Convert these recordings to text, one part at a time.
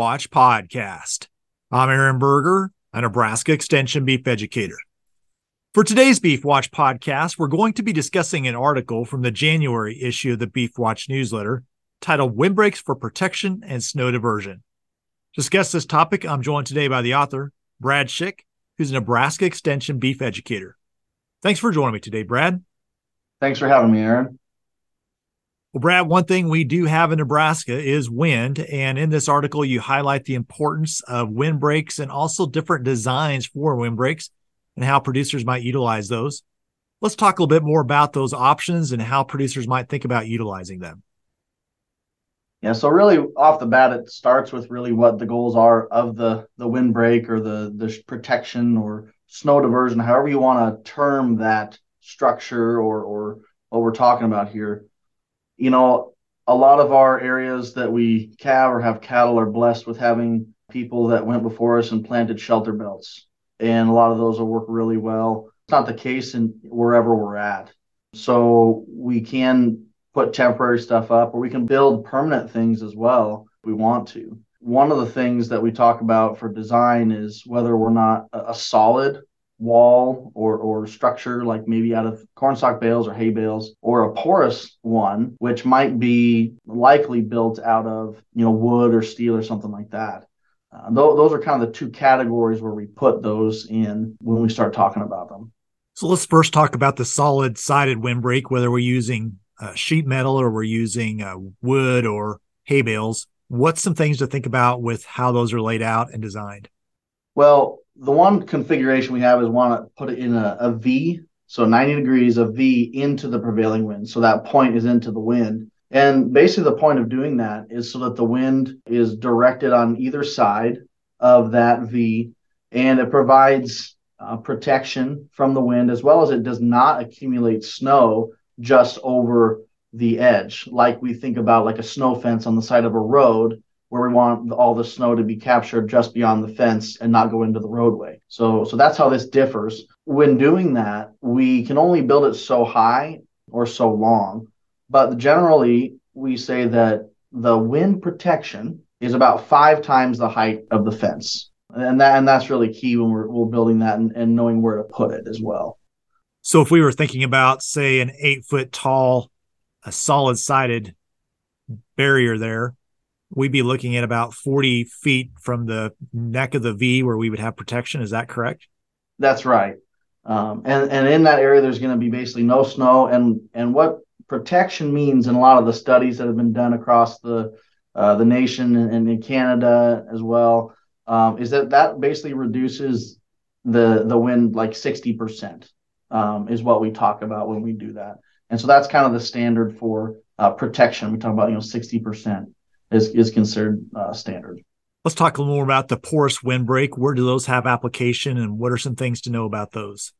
Watch podcast. I'm Aaron Berger, a Nebraska Extension beef educator. For today's Beef Watch podcast, we're going to be discussing an article from the January issue of the Beef Watch newsletter titled Windbreaks for Protection and Snow Diversion. To discuss this topic, I'm joined today by the author, Brad Schick, who's a Nebraska Extension beef educator. Thanks for joining me today, Brad. Thanks for having me, Aaron. Well, Brad, one thing we do have in Nebraska is wind. And in this article, you highlight the importance of windbreaks and also different designs for windbreaks and how producers might utilize those. Let's talk a little bit more about those options and how producers might think about utilizing them. Yeah, so really off the bat, it starts with really what the goals are of the the windbreak or the the protection or snow diversion, however you want to term that structure or or what we're talking about here you know, a lot of our areas that we calve or have cattle are blessed with having people that went before us and planted shelter belts. And a lot of those will work really well. It's not the case in wherever we're at. So we can put temporary stuff up or we can build permanent things as well if we want to. One of the things that we talk about for design is whether we're not a solid wall or, or structure, like maybe out of cornstalk bales or hay bales, or a porous one, which might be likely built out of you know wood or steel or something like that. Uh, th- those are kind of the two categories where we put those in when we start talking about them. So let's first talk about the solid sided windbreak, whether we're using uh, sheet metal or we're using uh, wood or hay bales. What's some things to think about with how those are laid out and designed? Well, the one configuration we have is want to put it in a, a V, so 90 degrees of V into the prevailing wind. So that point is into the wind. And basically, the point of doing that is so that the wind is directed on either side of that V, and it provides uh, protection from the wind as well as it does not accumulate snow just over the edge, like we think about like a snow fence on the side of a road where we want all the snow to be captured just beyond the fence and not go into the roadway. So so that's how this differs. When doing that, we can only build it so high or so long, but generally we say that the wind protection is about five times the height of the fence. And that and that's really key when we're, we're building that and, and knowing where to put it as well. So if we were thinking about, say, an eight foot tall, a solid sided barrier there, we'd be looking at about 40 feet from the neck of the V where we would have protection. Is that correct? That's right. Um, and, and in that area, there's going to be basically no snow. And, and what protection means in a lot of the studies that have been done across the, uh, the nation and, in Canada as well um, is that that basically reduces the, the wind like 60% um, is what we talk about when we do that. And so that's kind of the standard for uh, protection. We talk about, you know, 60% is is considered uh, standard. Let's talk a little more about the porous windbreak. Where do those have application, and what are some things to know about those?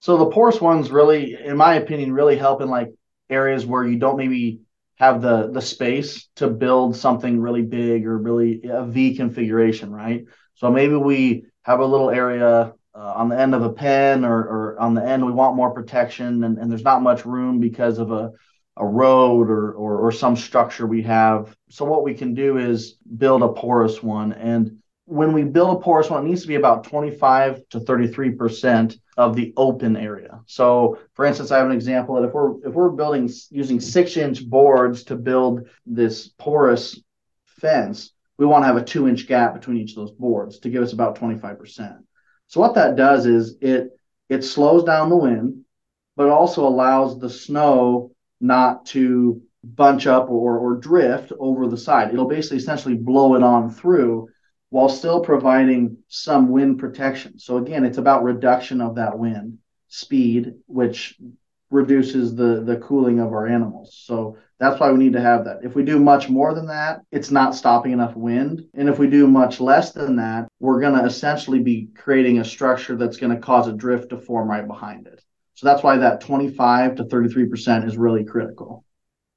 So the porous ones really, in my opinion, really help in like areas where you don't maybe have the the space to build something really big or really a V configuration, right? So maybe we have a little area uh, on the end of a pen or, or on the end we want more protection and, and there's not much room because of a a road or, or, or some structure we have. So what we can do is build a porous one. And when we build a porous one, it needs to be about 25 to 33% of the open area. So for instance, I have an example that if we're if we're building using six inch boards to build this porous fence, we want to have a two inch gap between each of those boards to give us about 25%. So what that does is it it slows down the wind, but also allows the snow not to bunch up or, or drift over the side. It'll basically essentially blow it on through while still providing some wind protection. So again, it's about reduction of that wind speed, which reduces the the cooling of our animals. So that's why we need to have that. If we do much more than that, it's not stopping enough wind. And if we do much less than that, we're going to essentially be creating a structure that's going to cause a drift to form right behind it. So that's why that 25 to 33% is really critical.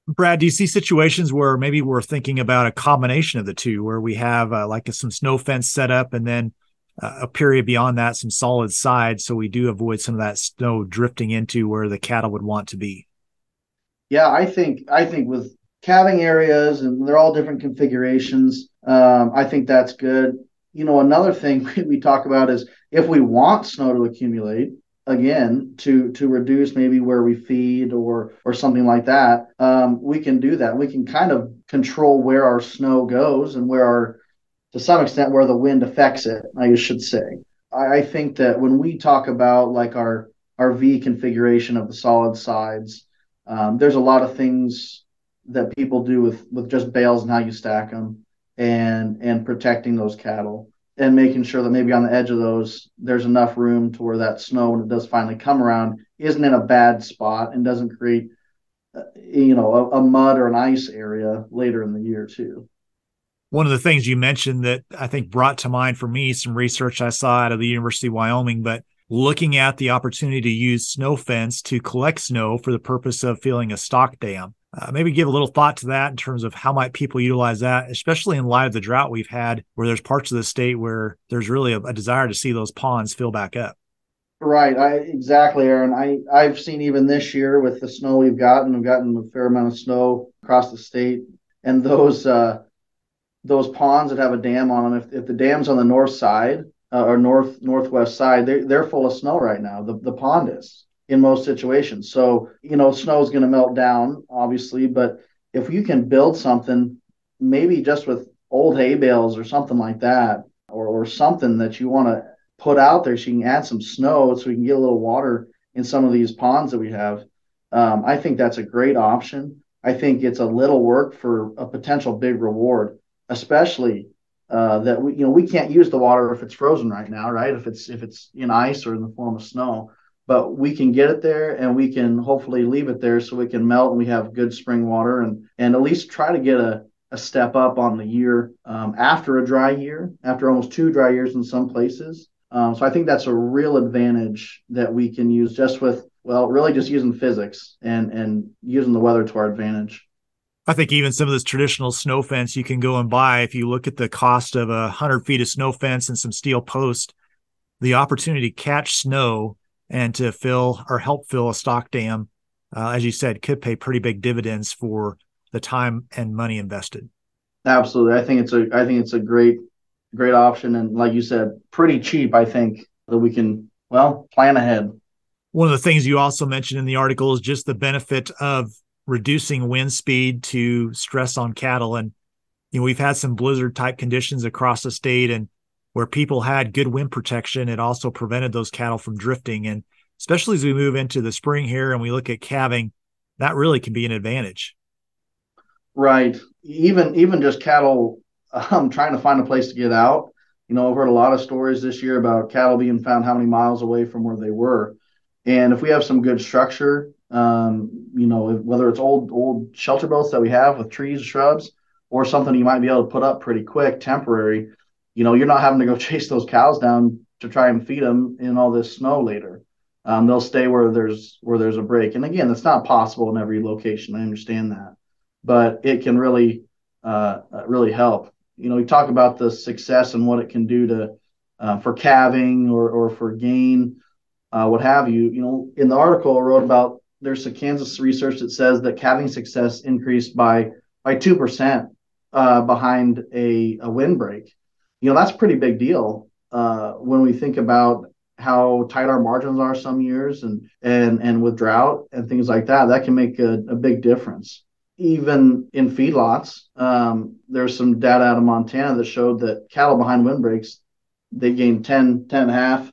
Brad, do you see situations where maybe we're thinking about a combination of the two, where we have uh, like a, some snow fence set up and then uh, a period beyond that, some solid sides, so we do avoid some of that snow drifting into where the cattle would want to be? Yeah, I think I think with calving areas and they're all different configurations. Um, I think that's good. You know, another thing we talk about is if we want snow to accumulate, again to to reduce maybe where we feed or or something like that um, we can do that. We can kind of control where our snow goes and where our to some extent where the wind affects it i should say. I, I think that when we talk about like our our v configuration of the solid sides um, there's a lot of things that people do with with just bales and how you stack them and and protecting those cattle and making sure that maybe on the edge of those there's enough room to where that snow when it does finally come around isn't in a bad spot and doesn't create uh, you know a, a, mud or an ice area later in the year too. One of the things you mentioned that i think brought to mind for me some research i saw out of the university of wyoming but looking at the opportunity to use snow fence to collect snow for the purpose of filling a stock dam uh, maybe give a little thought to that in terms of how might people utilize that, especially in light of the drought we've had, where there's parts of the state where there's really a, a desire to see those ponds fill back up. Right, I exactly, Aaron. I I've seen even this year with the snow we've gotten, we've gotten a fair amount of snow across the state, and those uh, those ponds that have a dam on them. If if the dam's on the north side uh, or north northwest side, they they're full of snow right now. The the pond is in most situations. So, you know, snow is going to melt down, obviously, but if you can build something, maybe just with old hay bales or something like that, or, or something that you want to put out there so you can add some snow so we can get a little water in some of these ponds that we have. Um, I think that's a great option. I think it's a little work for a potential big reward, especially uh, that we, you know, we can't use the water if it's frozen right now, right? If it's if it's in ice or in the form of snow. But we can get it there and we can hopefully leave it there so we can melt and we have good spring water and and at least try to get a, a step up on the year um, after a dry year after almost two dry years in some places. Um, so i think that's a real advantage that we can use just with well really just using physics and and using the weather to our advantage I think even some of this traditional snow fence you can go and buy. If you look at the cost of a hundred feet of snow fence and some steel post, the opportunity to catch snow and to fill or help fill a stock dam, uh, as you said, could pay pretty big dividends for the time and money invested. Absolutely, I think it's a I think it's a great great option, and like you said, pretty cheap. I think that we can well plan ahead. One of the things you also mentioned in the article is just the benefit of reducing wind speed to stress on cattle, and you know we've had some blizzard type conditions across the state, and where people had good wind protection, it also prevented those cattle from drifting. And especially as we move into the spring here and we look at calving, that really can be an advantage. Right. Even even just cattle um, trying to find a place to get out. You know, I've heard a lot of stories this year about cattle being found how many miles away from where they were. And if we have some good structure, um, you know, whether it's old old shelter belts that we have with trees, shrubs, or something you might be able to put up pretty quick, temporary, you know, you're not having to go chase those cows down to try and feed them in all this snow later. Um, they'll stay where there's where there's a break. And again, that's not possible in every location. I understand that, but it can really uh, uh, really help. You know, we talk about the success and what it can do to uh, for calving or or for gain, uh, what have you. You know, in the article I wrote about there's a Kansas research that says that calving success increased by by two percent uh, behind a, a windbreak. You know that's a pretty big deal uh, when we think about how tight our margins are some years and and and with drought and things like that that can make a, a big difference. Even in feedlots um, there's some data out of montana that showed that cattle behind windbreaks they gained 10 10 and a half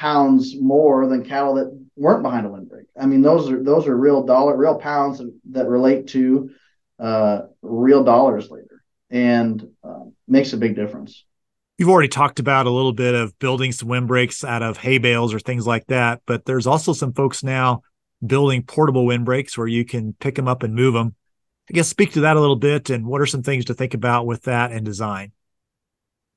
pounds more than cattle that weren't behind a windbreak i mean those are those are real dollar real pounds that relate to uh, real dollars later and uh, makes a big difference You've already talked about a little bit of building some windbreaks out of hay bales or things like that, but there's also some folks now building portable windbreaks where you can pick them up and move them. I guess speak to that a little bit and what are some things to think about with that and design?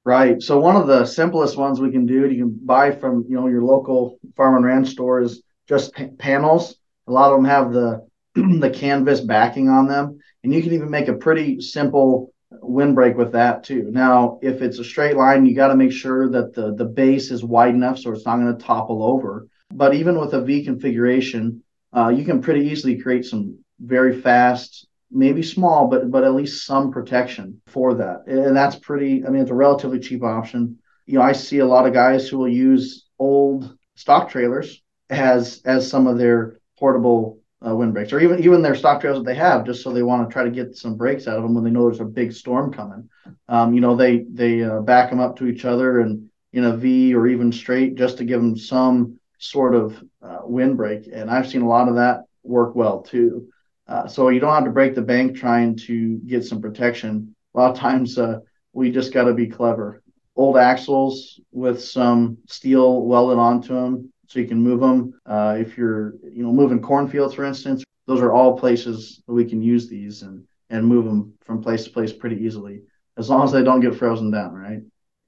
Right. So one of the simplest ones we can do, you can buy from you know your local farm and ranch store is just p- panels. A lot of them have the the canvas backing on them, and you can even make a pretty simple windbreak with that too. Now, if it's a straight line, you got to make sure that the, the base is wide enough so it's not going to topple over. But even with a V configuration, uh, you can pretty easily create some very fast, maybe small, but but at least some protection for that. And that's pretty. I mean, it's a relatively cheap option. You know, I see a lot of guys who will use old stock trailers as as some of their portable uh, windbreaks, or even even their stock trailers that they have, just so they want to try to get some breaks out of them when they know there's a big storm coming. Um, you know, they they uh, back them up to each other and in a V or even straight, just to give them some sort of uh, windbreak. And I've seen a lot of that work well too. Uh, so you don't have to break the bank trying to get some protection. A lot of times uh, we just got to be clever. Old axles with some steel welded onto them so you can move them. Uh, if you're, you know, moving cornfields, for instance, those are all places we can use these and and move them from place to place pretty easily, as long as they don't get frozen down, right?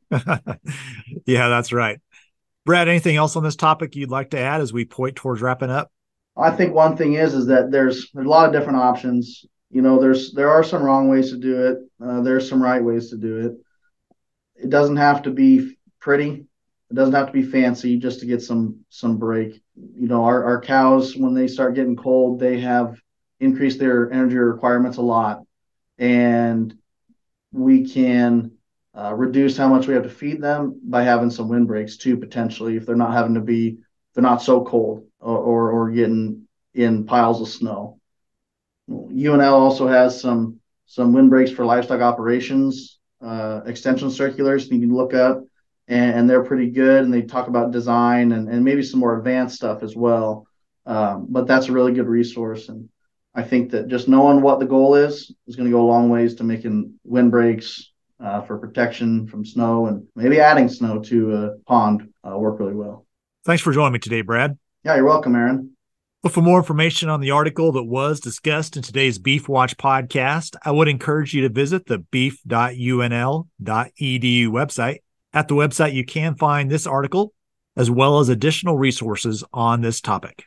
yeah, that's right. Brad, anything else on this topic you'd like to add as we point towards wrapping up? I think one thing is is that there's there's a lot of different options. You know, there's there are some wrong ways to do it. Uh, there's some right ways to do it. It doesn't have to be pretty. It doesn't have to be fancy just to get some some break. You know, our, our cows when they start getting cold, they have increased their energy requirements a lot, and we can uh, reduce how much we have to feed them by having some wind breaks too potentially if they're not having to be they're not so cold or, or, or getting in piles of snow. UNL also has some some windbreaks for livestock operations, uh, extension circulars you can look up, and, and, they're pretty good. And they talk about design and, and maybe some more advanced stuff as well. Um, but that's a really good resource. And I think that just knowing what the goal is is going to go a long ways to making windbreaks uh, for protection from snow and maybe adding snow to a pond uh, work really well. Thanks for joining me today, Brad. Yeah, you're welcome, Aaron. Well, for more information on the article that was discussed in today's Beef Watch podcast, I would encourage you to visit the beef.unl.edu website. At the website, you can find this article as well as additional resources on this topic.